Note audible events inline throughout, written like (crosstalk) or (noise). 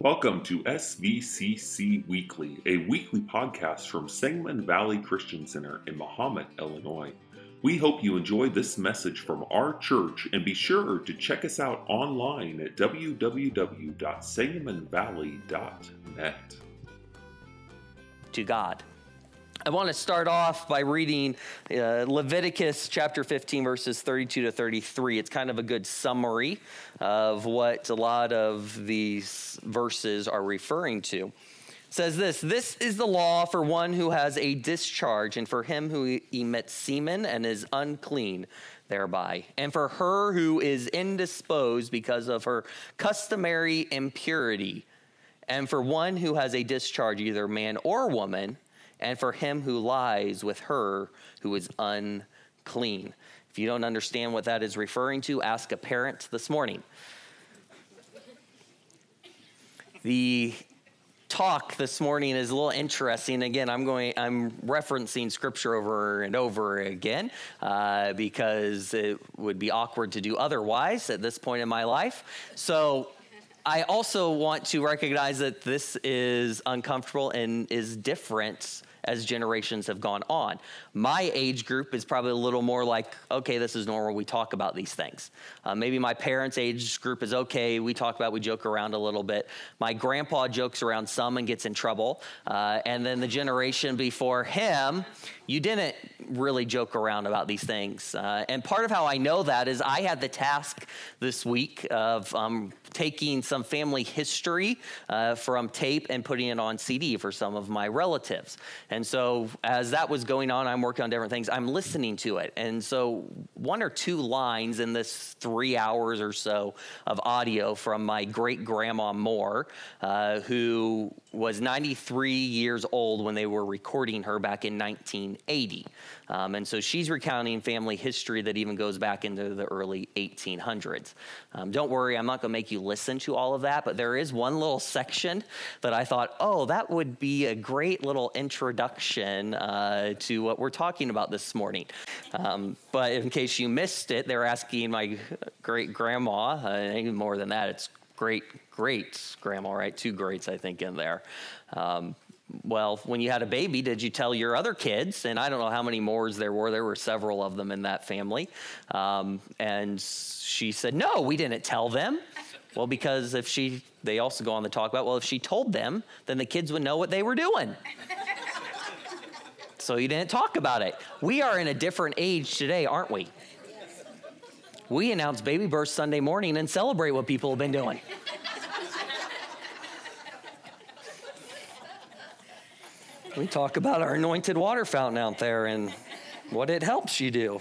Welcome to SVCC Weekly, a weekly podcast from Sangamon Valley Christian Center in Mahomet, Illinois. We hope you enjoy this message from our church and be sure to check us out online at www.sangamonvalley.net. To God. I want to start off by reading uh, Leviticus chapter 15, verses 32 to 33. It's kind of a good summary of what a lot of these verses are referring to. It says this This is the law for one who has a discharge, and for him who emits semen and is unclean thereby, and for her who is indisposed because of her customary impurity, and for one who has a discharge, either man or woman and for him who lies with her who is unclean. If you don't understand what that is referring to, ask a parent this morning. The talk this morning is a little interesting. Again, I'm going, I'm referencing scripture over and over again uh, because it would be awkward to do otherwise at this point in my life. So I also want to recognize that this is uncomfortable and is different as generations have gone on. My age group is probably a little more like, okay, this is normal. We talk about these things. Uh, maybe my parents' age group is okay. We talk about, we joke around a little bit. My grandpa jokes around some and gets in trouble. Uh, and then the generation before him, you didn't really joke around about these things. Uh, and part of how I know that is I had the task this week of um, taking some family history uh, from tape and putting it on CD for some of my relatives. And so as that was going on, I'm working on different things. I'm listening to it. And so one or two lines in this three hours or so of audio from my great grandma Moore, uh, who was 93 years old when they were recording her back in 1980. Um, and so she's recounting family history that even goes back into the early 1800s. Um, don't worry, I'm not going to make you listen to all of that, but there is one little section that I thought, oh, that would be a great little introduction uh, to what we're talking about this morning. Um, but in case you missed it, they're asking my great grandma, uh, more than that, it's great great grandma, right? Two greats, I think, in there. Um, well, when you had a baby, did you tell your other kids? And I don't know how many Moores there were. There were several of them in that family. Um, and she said, No, we didn't tell them. Well, because if she, they also go on to talk about, well, if she told them, then the kids would know what they were doing. (laughs) so you didn't talk about it. We are in a different age today, aren't we? We announce baby birth Sunday morning and celebrate what people have been doing. We talk about our anointed water fountain out there and what it helps you do.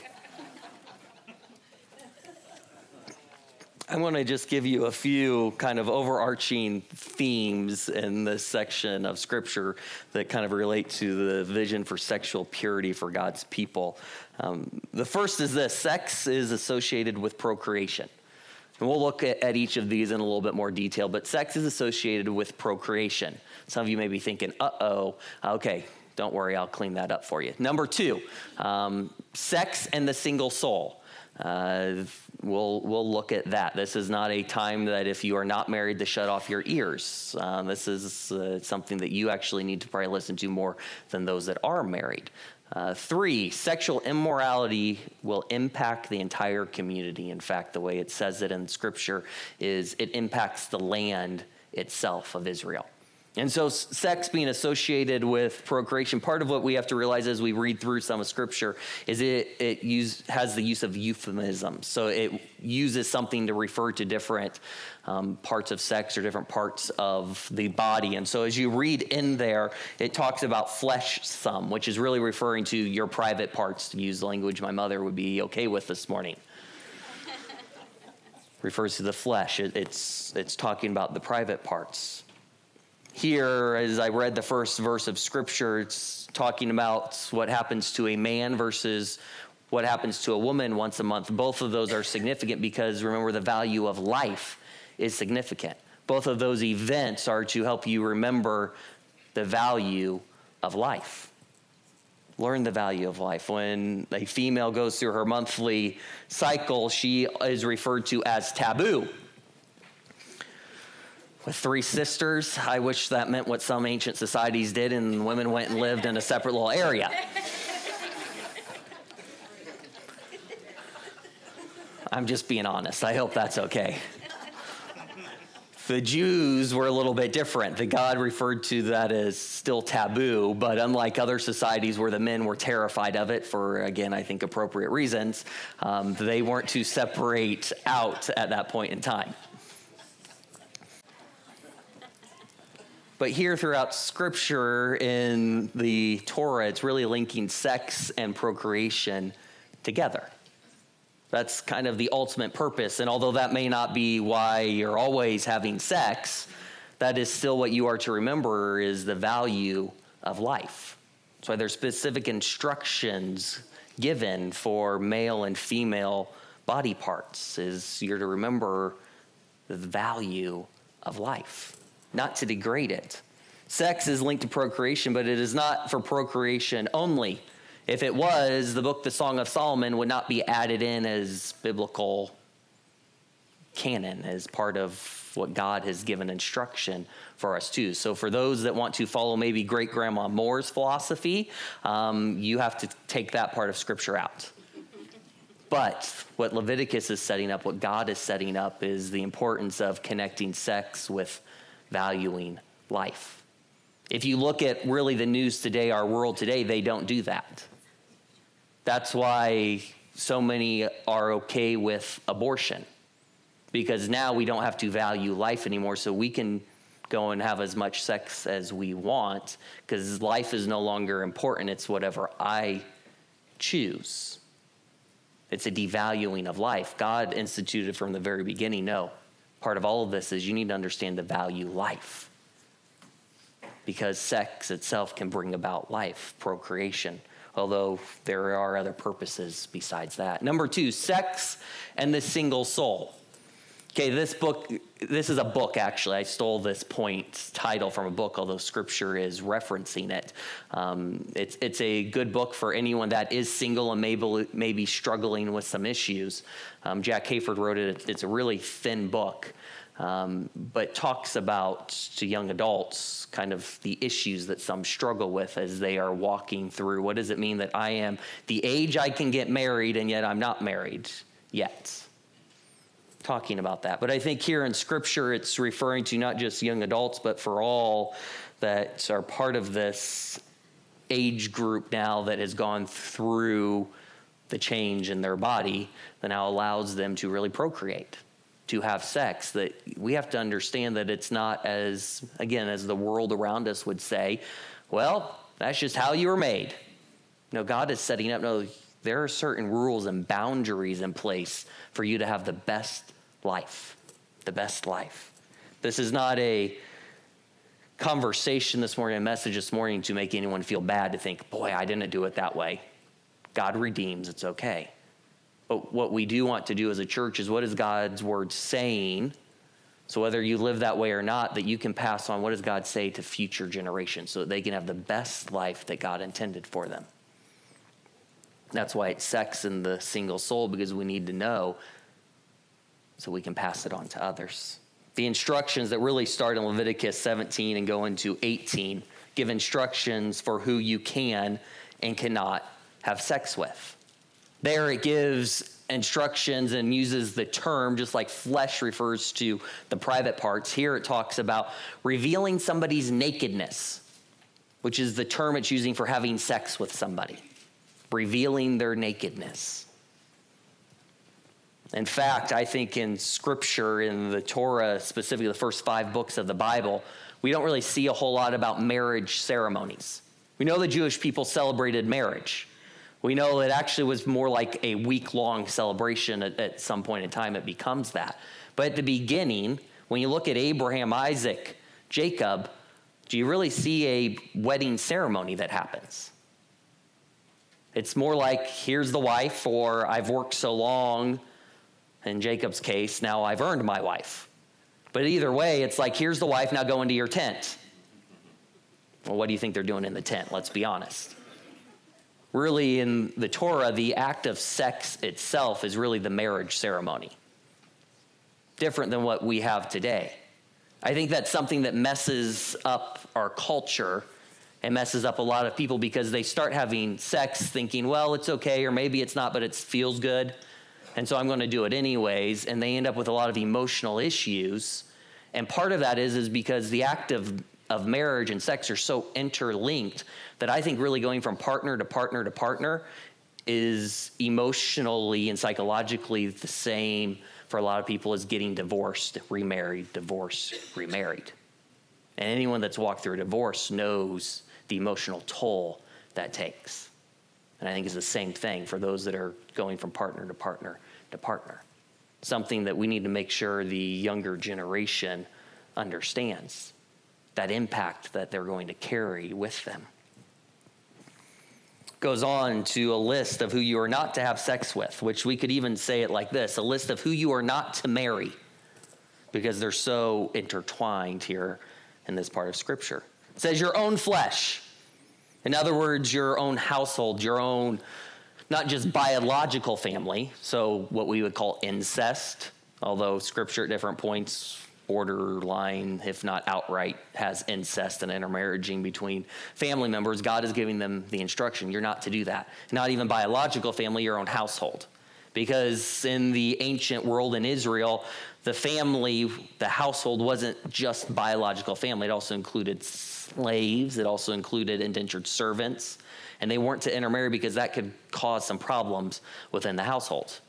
I want to just give you a few kind of overarching themes in this section of scripture that kind of relate to the vision for sexual purity for God's people. Um, the first is this sex is associated with procreation. And we'll look at, each of these in a little bit more detail, but sex is associated with procreation. Some of you may be thinking, uh oh, okay, don't worry, I'll clean that up for you. Number two, um, sex and the single soul. Uh, we'll we'll look at that. This is not a time that if you are not married to shut off your ears. Uh, this is uh, something that you actually need to probably listen to more than those that are married. Uh, three, sexual immorality will impact the entire community. In fact, the way it says it in Scripture is it impacts the land itself of Israel. And so, sex being associated with procreation, part of what we have to realize as we read through some of Scripture is it, it use, has the use of euphemism. So, it uses something to refer to different um, parts of sex or different parts of the body. And so, as you read in there, it talks about flesh some, which is really referring to your private parts, to use language my mother would be okay with this morning. (laughs) Refers to the flesh, it, it's, it's talking about the private parts here, as I read the first verse of scripture, it's talking about what happens to a man versus what happens to a woman once a month. Both of those are significant because remember, the value of life is significant. Both of those events are to help you remember the value of life. Learn the value of life. When a female goes through her monthly cycle, she is referred to as taboo with three sisters. I wish that meant what some ancient societies did, and women went and lived in a separate little area. I'm just being honest. I hope that's okay. The Jews were a little bit different. The God referred to that as still taboo, but unlike other societies where the men were terrified of it for, again, I think appropriate reasons, um, they weren't to separate out at that point in time. But here throughout scripture in the Torah, it's really linking sex and procreation together. That's kind of the ultimate purpose. And although that may not be why you're always having sex, that is still what you are to remember is the value of life. That's why there's specific instructions given for male and female body parts is you're to remember the value of life, not to degrade it. Sex is linked to procreation, but it is not for procreation only. If it was, the book, The Song of Solomon, would not be added in as biblical canon, as part of what God has given instruction for us to. So, for those that want to follow maybe great grandma Moore's philosophy, um, you have to take that part of Scripture out. But what Leviticus is setting up, what God is setting up, is the importance of connecting sex with valuing life. If you look at really the news today, our world today, they don't do that. That's why so many are okay with abortion because now we don't have to value life anymore. So we can go and have as much sex as we want because life is no longer important. It's whatever I choose. It's a devaluing of life. God instituted from the very beginning no, part of all of this is you need to understand the value life because sex itself can bring about life, procreation although there are other purposes besides that. Number two, sex and the single soul. Okay, this book, this is a book actually. I stole this point title from a book, although scripture is referencing it. Um, it's, it's a good book for anyone that is single and maybe, maybe struggling with some issues. Um, Jack Hayford wrote it, it's a really thin book um, but talks about to young adults kind of the issues that some struggle with as they are walking through. What does it mean that I am the age I can get married and yet I'm not married yet? Talking about that. But I think here in Scripture, it's referring to not just young adults, but for all that are part of this age group now that has gone through the change in their body that now allows them to really procreate to have sex that we have to understand that it's not as again as the world around us would say well that's just how you were made no god is setting up no there are certain rules and boundaries in place for you to have the best life the best life this is not a conversation this morning a message this morning to make anyone feel bad to think boy i didn't do it that way god redeems it's okay but what we do want to do as a church is what is God's word saying? So whether you live that way or not, that you can pass on what does God say to future generations so that they can have the best life that God intended for them. That's why it's sex in the single soul, because we need to know so we can pass it on to others. The instructions that really start in Leviticus 17 and go into 18 give instructions for who you can and cannot have sex with. There it gives instructions and uses the term just like flesh refers to the private parts. Here it talks about revealing somebody's nakedness, which is the term it's using for having sex with somebody, revealing their nakedness. In fact, I think in scripture, in the Torah, specifically the first five books of the Bible, we don't really see a whole lot about marriage ceremonies. We know the Jewish people celebrated marriage. We know it actually was more like a week long celebration at, at, some point in time, it becomes that. But at the beginning, when you look at Abraham, Isaac, Jacob, do you really see a wedding ceremony that happens? It's more like here's the wife, or I've worked so long, in Jacob's case, now I've earned my wife. But either way, it's like here's the wife, now go into your tent. Well, what do you think they're doing in the tent? Let's be honest really in the Torah, the act of sex itself is really the marriage ceremony. Different than what we have today. I think that's something that messes up our culture and messes up a lot of people because they start having sex thinking, well, it's okay, or maybe it's not, but it feels good. And so I'm going to do it anyways. And they end up with a lot of emotional issues. And part of that is, is because the act of, of marriage and sex are so interlinked that I think really going from partner to partner to partner is emotionally and psychologically the same for a lot of people as getting divorced, remarried, divorced, remarried. And anyone that's walked through a divorce knows the emotional toll that takes. And I think it's the same thing for those that are going from partner to partner to partner. Something that we need to make sure the younger generation understands that impact that they're going to carry with them. Goes on to a list of who you are not to have sex with, which we could even say it like this a list of who you are not to marry, because they're so intertwined here in this part of Scripture. It says your own flesh. In other words, your own household, your own, not just biological family, so what we would call incest, although scripture at different points, borderline, if not outright, has incest and intermarrying between family members. God is giving them the instruction you're not to do that. Not even biological family, your own household. Because in the ancient world in Israel, the family, the household wasn't just biological family, it also included slaves, it also included indentured servants, and they weren't to intermarry because that could cause some problems within the household.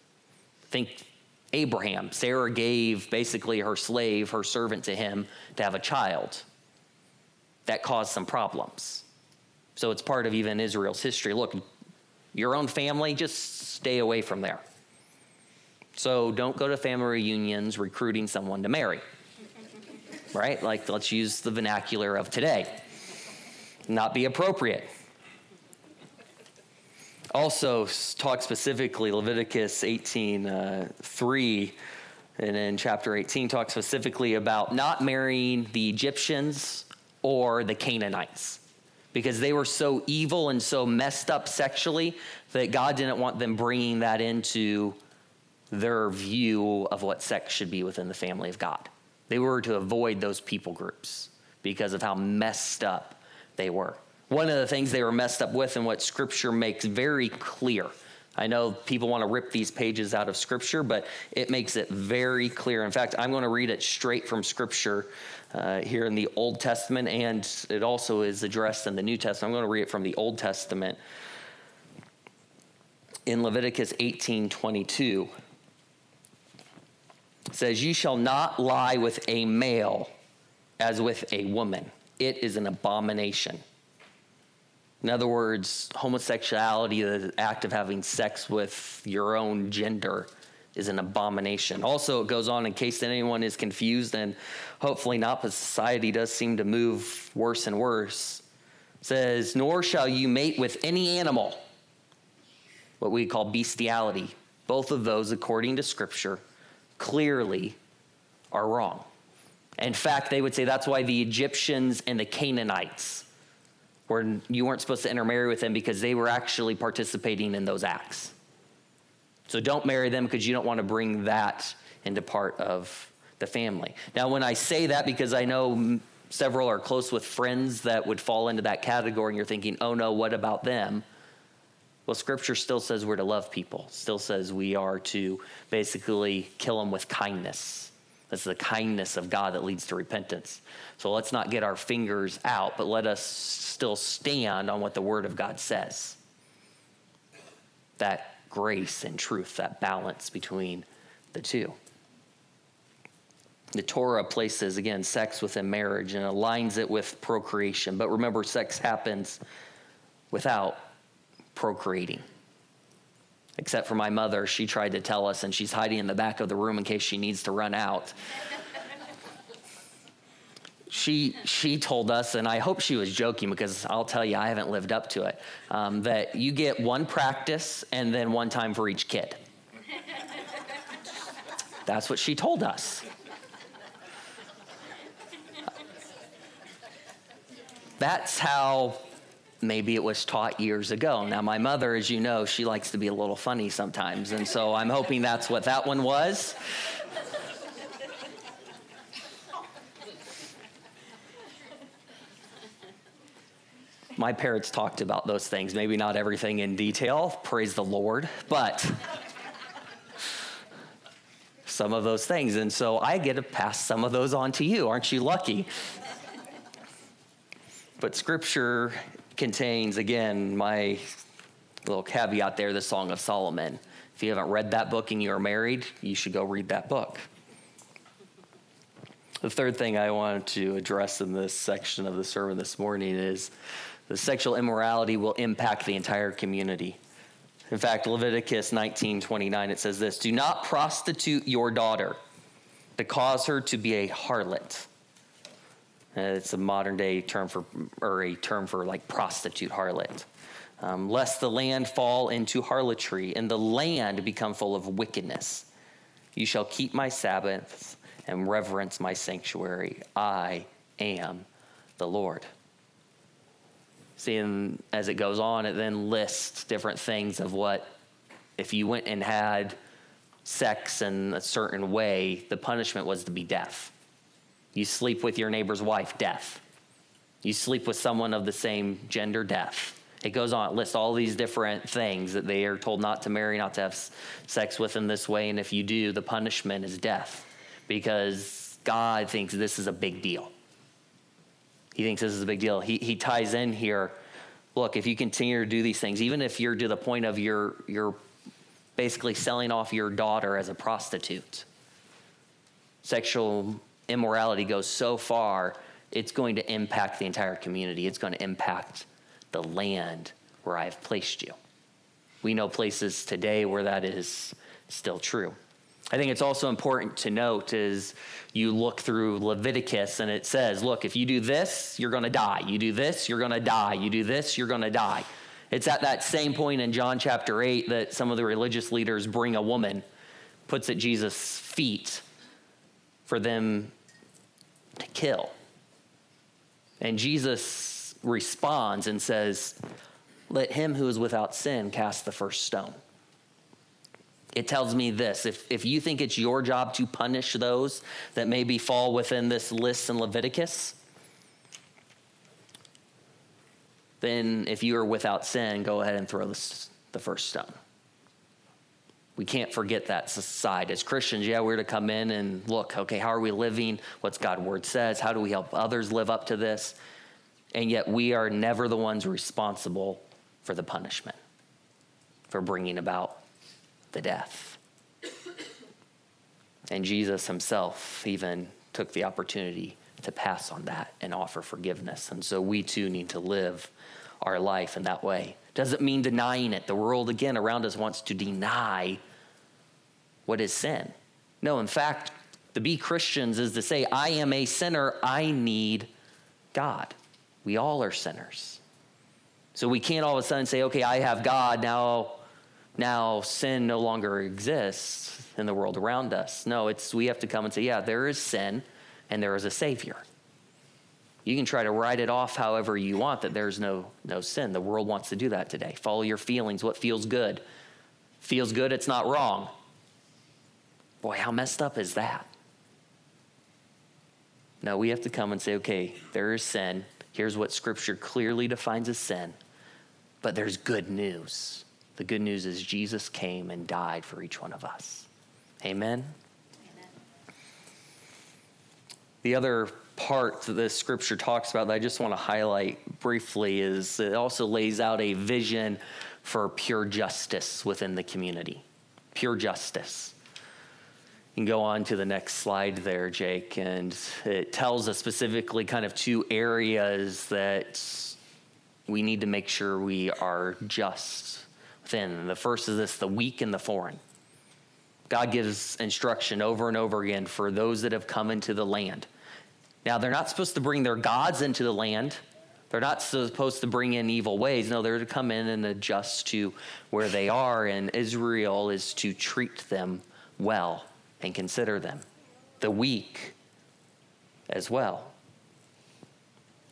Think Abraham. Sarah gave basically her slave, her servant to him to have a child. That caused some problems. So it's part of even Israel's history. Look, your own family, just stay away from there. So don't go to family reunions recruiting someone to marry. right? Like, let's use the vernacular of today. Not be appropriate. Also, talk specifically, Leviticus 18 uh, 3 and in chapter 18 talks specifically about not marrying the Egyptians or the Canaanites because they were so evil and so messed up sexually that God didn't want them bringing that into their view of what sex should be within the family of God. They were to avoid those people groups because of how messed up they were. One of the things they were messed up with, and what Scripture makes very clear. I know people want to rip these pages out of Scripture, but it makes it very clear. In fact, I'm going to read it straight from Scripture uh, here in the Old Testament, and it also is addressed in the New Testament. I'm going to read it from the Old Testament in Leviticus 18 22 says, You shall not lie with a male as with a woman. It is an abomination. In other words, homosexuality, the act of having sex with your own gender, is an abomination. Also, it goes on in case anyone is confused, and hopefully not, but society does seem to move worse and worse. It says, Nor shall you mate with any animal, what we call bestiality. Both of those, according to Scripture, clearly are wrong. In fact, they would say that's why the Egyptians and the Canaanites were you weren't supposed to intermarry with them because they were actually participating in those acts. So don't marry them because you don't want to bring that into part of the family. Now, when I say that, because I know several are close with friends that would fall into that category, and you're thinking, oh no, what about them? Well, scripture still says we're to love people, still says we are to basically kill them with kindness. That's the kindness of God that leads to repentance. So let's not get our fingers out, but let us still stand on what the Word of God says. That grace and truth, that balance between the two. The Torah places, again, sex within marriage and aligns it with procreation. But remember, sex happens without procreating. Except for my mother, she tried to tell us, and she's hiding in the back of the room in case she needs to run out. she she told us, and I hope she was joking because I'll tell you I haven't lived up to it. Um, that you get one practice and then one time for each kid. That's what she told us. That's how maybe it was taught years ago. Now, my mother, as you know, she likes to be a little funny sometimes, and so I'm hoping that's what that one was. my parents talked about those things, maybe not everything in detail, praise the Lord, but some of those things. And so I get to pass some of those on to you. Aren't you lucky? But scripture contains, again, my little caveat there the Song of Solomon. If you haven't read that book and you're married, you should go read that book. The third thing I wanted to address in this section of the sermon this morning is the sexual immorality will impact the entire community. In fact, Leviticus 19:29 it says this, "Do not prostitute your daughter to cause her to be a harlot." It's a modern day term for or a term for like prostitute harlot. Um, lest the land fall into harlotry and the land become full of wickedness. You shall keep my Sabbaths and reverence my sanctuary. I am the Lord. See, and as it goes on, it then lists different things of what, if you went and had sex in a certain way, the punishment was to be death. You sleep with your neighbor's wife, death. You sleep with someone of the same gender, death. It goes on, it lists all these different things that they are told not to marry, not to have sex with in this way. And if you do, the punishment is death because God thinks this is a big deal. He thinks this is a big deal. He, he ties in here look, if you continue to do these things, even if you're to the point of you're, basically selling off your daughter as a prostitute, sexual immorality goes so far, it's going to impact the entire community. It's going to impact the land where I have placed you. We know places today where that is still true. I think it's also important to note is you look through Leviticus and it says, look, if you do this, you're going to die. You do this, you're going to die. You do this, you're going to die. It's at that same point in John chapter 8 that some of the religious leaders bring a woman, puts at Jesus' feet for them to kill. And Jesus responds and says, Let him who is without sin cast the first stone it tells me this if, if you think it's your job to punish those that maybe fall within this list in Leviticus, then if you are without sin, go ahead and throw this, the first stone. We can't forget that side. As Christians, yeah, we're to come in and look, okay, how are we living? What's God's word says? How do we help others live up to this? And yet we are never the ones responsible for the punishment, for bringing about the death. And Jesus himself even took the opportunity to pass on that and offer forgiveness. And so we too need to live our life in that way. Doesn't mean denying it. The world, again, around us wants to deny what is sin. No, in fact, to be Christians is to say, I am a sinner, I need God. We all are sinners. So we can't all of a sudden say, okay, I have God, now now sin no longer exists in the world around us. No, it's we have to come and say, yeah, there is sin and there is a savior. You can try to write it off however you want that there's no no sin. The world wants to do that today. Follow your feelings, what feels good. Feels good, it's not wrong. Boy, how messed up is that? No, we have to come and say, okay, there is sin. Here's what scripture clearly defines as sin. But there's good news. The good news is Jesus came and died for each one of us. Amen? Amen. The other part that this scripture talks about that I just want to highlight briefly is it also lays out a vision for pure justice within the community. Pure justice. Can go on to the next slide there, Jake, and it tells us specifically kind of two areas that we need to make sure we are just thin. The first is this the weak and the foreign. God gives instruction over and over again for those that have come into the land. Now, they're not supposed to bring their gods into the land. They're not supposed to bring in evil ways. No, they're to come in and adjust to where they are. And Israel is to treat them well and consider them. The weak as well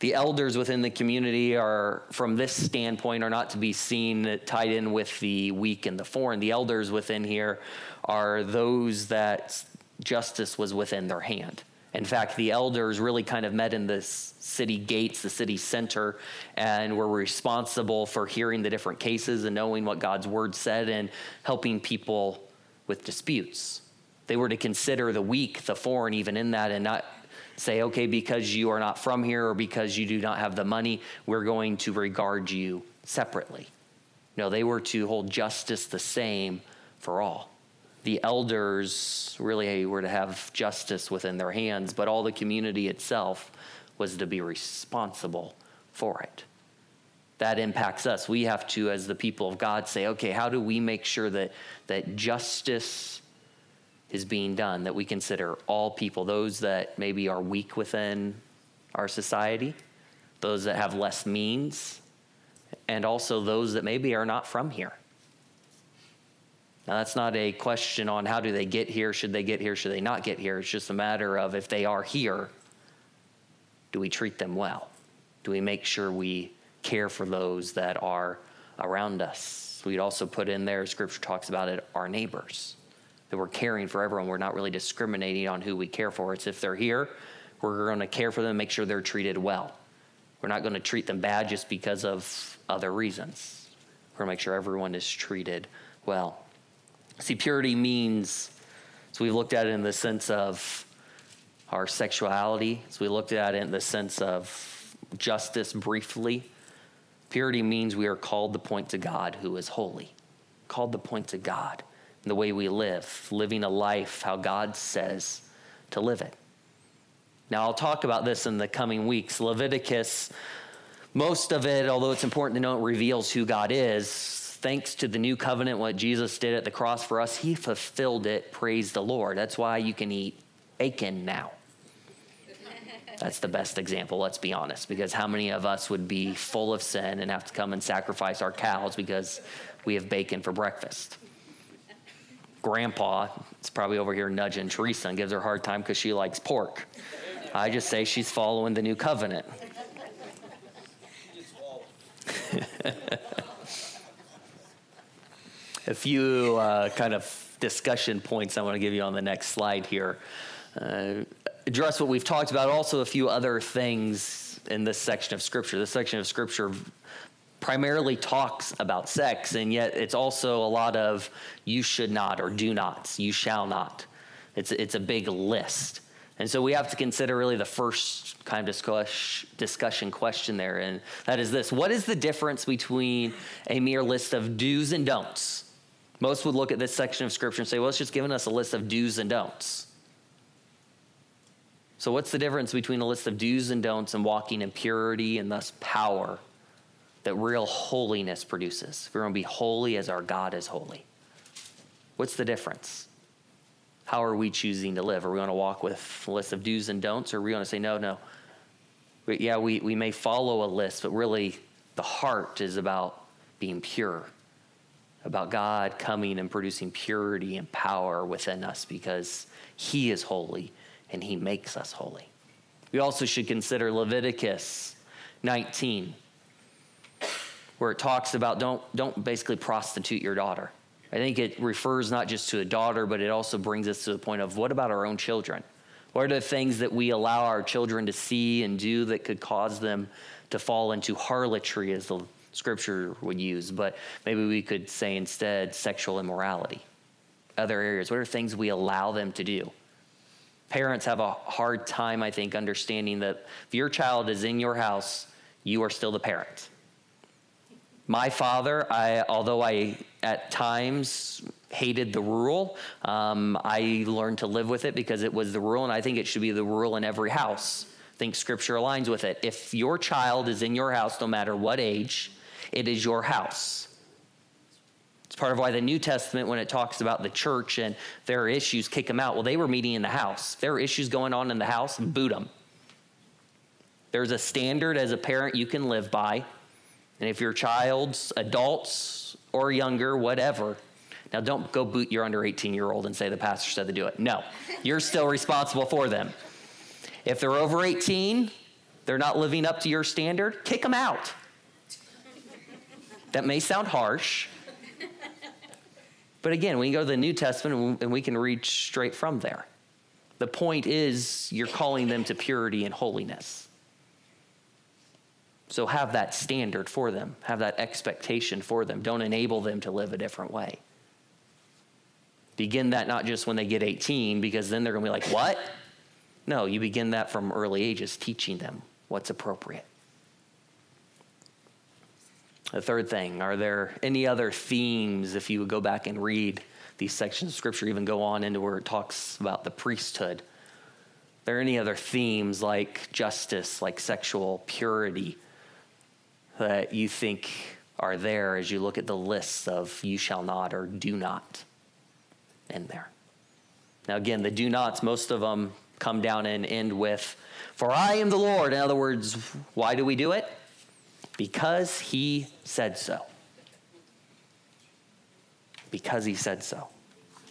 the elders within the community are from this standpoint are not to be seen tied in with the weak and the foreign the elders within here are those that justice was within their hand In fact, the elders really kind of met in the city gates, the city center, and were responsible for hearing the different cases and knowing what God's word said and helping people with disputes. They were to consider the weak, the foreign, even in that, and not say, okay, because you are not from here or because you do not have the money, we're going to regard you separately. No, they were to hold justice the same for all. The elders really were to have justice within their hands, but all the community itself was to be responsible for it. That impacts us. We have to, as the people of God, say, okay, how do we make sure that, that justice is being done, that we consider all people, those that maybe are weak within our society, those that have less means, and also those that maybe are not from here. Now, that's not a question on how do they get here, should they get here, should they not get here. It's just a matter of if they are here, do we treat them well? Do we make sure we care for those that are around us? We'd also put in there, scripture talks about it, our neighbors that we're caring for everyone. We're not really discriminating on who we care for. It's if they're here, we're going to care for them, make sure they're treated well. We're not going to treat them bad just because of other reasons. We're going to make sure everyone is treated well. See, purity means, so we've looked at it in the sense of our sexuality, so we looked at it in the sense of justice briefly. Purity means we are called to point to God who is holy, called to point to God the way we live, living a life how God says to live it. Now, I'll talk about this in the coming weeks. Leviticus, most of it, although it's important to know, it reveals who God is. Thanks to the new covenant, what Jesus did at the cross for us, he fulfilled it. Praise the Lord. That's why you can eat bacon now. That's the best example, let's be honest, because how many of us would be full of sin and have to come and sacrifice our cows because we have bacon for breakfast? Grandpa is probably over here nudging Teresa and gives her a hard time because she likes pork. I just say she's following the new covenant. (laughs) a few uh, kind of discussion points I want to give you on the next slide here. Uh, address what we've talked about, also a few other things in this section of Scripture. This section of Scripture primarily talks about sex, and yet it's also a lot of you should not or do nots, you shall not. It's, it's a big list. And so we have to consider really the first kind of discuss, discussion question there, and that is this What is the difference between a mere list of do's and don'ts? Most would look at this section of scripture and say, well, it's just giving us a list of do's and don'ts. So, what's the difference between a list of do's and don'ts and walking in purity and thus power that real holiness produces. We're going to be holy as our God is holy. What's the difference? How are we choosing to live? Are we going to walk with a list of do's and don'ts, or are we going to say, no, no? But Yeah, we, we may follow a list, but really the heart is about being pure, about God coming and producing purity and power within us because He is holy and He makes us holy. We also should consider Leviticus 19 where it talks about don't, don't basically prostitute your daughter. I think it refers not just to a daughter, but it also brings us to the point of what about our own children? What are the things that we allow our children to see and do that could cause them to fall into harlotry, as the scripture would use? But maybe we could say instead sexual immorality. Other areas, what are things we allow them to do? Parents have a hard time, I think, understanding that if your child is in your house, you are still the parent my father, I, although I at times hated the rule, um, I learned to live with it because it was the rule, and I think it should be the rule in every house. I think scripture aligns with it. If your child is in your house, no matter what age, it is your house. It's part of why the New Testament, when it talks about the church and their issues, kick them out. Well, they were meeting in the house. If there are issues going on in the house, boot them. There's a standard as a parent you can live by and if your child's adults or younger, whatever, now don't go boot your under 18 year old and say the pastor said to do it. No, you're still responsible for them. If they're over 18, they're not living up to your standard, kick them out. That may sound harsh. But again, we can go to the New Testament and we can read straight from there. The point is, you're calling them to purity and holiness. So have that standard for them, have that expectation for them. Don't enable them to live a different way. Begin that not just when they get 18, because then they're going to be like, what? No, you begin that from early ages, teaching them what's appropriate. The third thing, are there any other themes if you would go back and read these sections of scripture, even go on into where it talks about the priesthood? Are there any other themes like justice, like sexual purity, that you think are there as you look at the lists of you shall not or do not in there? Now, again, the do nots, most of them come down and end with, For I am the Lord. In other words, why do we do it? Because he said so. Because he said so.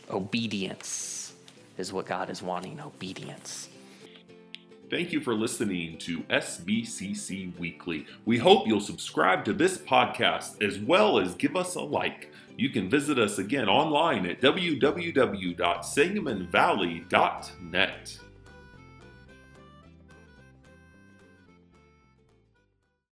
Obedience is what God is wanting obedience. Thank you for listening to SVCC Weekly. We hope you'll subscribe to this podcast as well as give us a like. You can visit us again online at www.sangamonvalley.net.